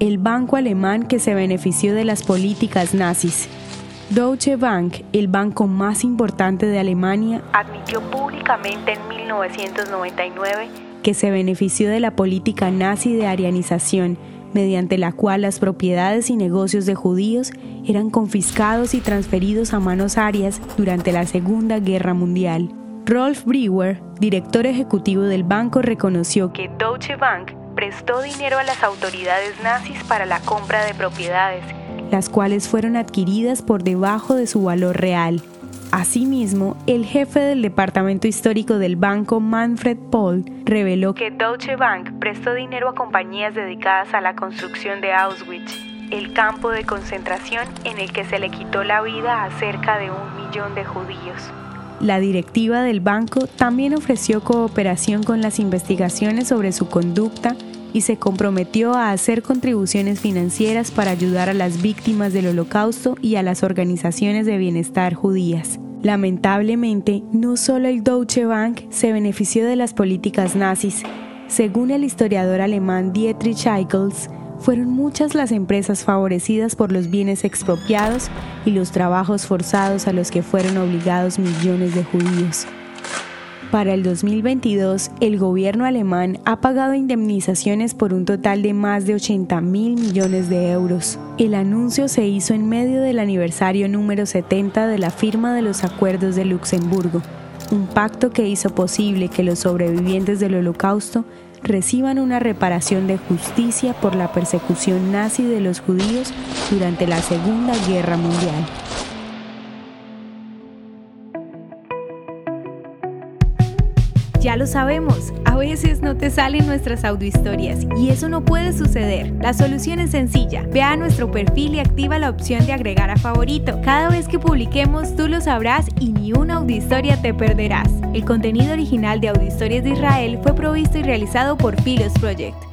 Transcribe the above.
el banco alemán que se benefició de las políticas nazis. Deutsche Bank, el banco más importante de Alemania, admitió públicamente en 1999 que se benefició de la política nazi de arianización, mediante la cual las propiedades y negocios de judíos eran confiscados y transferidos a manos arias durante la Segunda Guerra Mundial. Rolf Brewer, director ejecutivo del banco, reconoció que Deutsche Bank prestó dinero a las autoridades nazis para la compra de propiedades las cuales fueron adquiridas por debajo de su valor real. Asimismo, el jefe del departamento histórico del banco, Manfred Paul, reveló que Deutsche Bank prestó dinero a compañías dedicadas a la construcción de Auschwitz, el campo de concentración en el que se le quitó la vida a cerca de un millón de judíos. La directiva del banco también ofreció cooperación con las investigaciones sobre su conducta y se comprometió a hacer contribuciones financieras para ayudar a las víctimas del holocausto y a las organizaciones de bienestar judías. Lamentablemente, no solo el Deutsche Bank se benefició de las políticas nazis. Según el historiador alemán Dietrich Eichels, fueron muchas las empresas favorecidas por los bienes expropiados y los trabajos forzados a los que fueron obligados millones de judíos. Para el 2022, el gobierno alemán ha pagado indemnizaciones por un total de más de 80 mil millones de euros. El anuncio se hizo en medio del aniversario número 70 de la firma de los Acuerdos de Luxemburgo, un pacto que hizo posible que los sobrevivientes del Holocausto reciban una reparación de justicia por la persecución nazi de los judíos durante la Segunda Guerra Mundial. Ya lo sabemos, a veces no te salen nuestras audiohistorias y eso no puede suceder. La solución es sencilla. Ve a nuestro perfil y activa la opción de agregar a favorito. Cada vez que publiquemos tú lo sabrás y ni una audiohistoria te perderás. El contenido original de Audiohistorias de Israel fue provisto y realizado por Philos Project.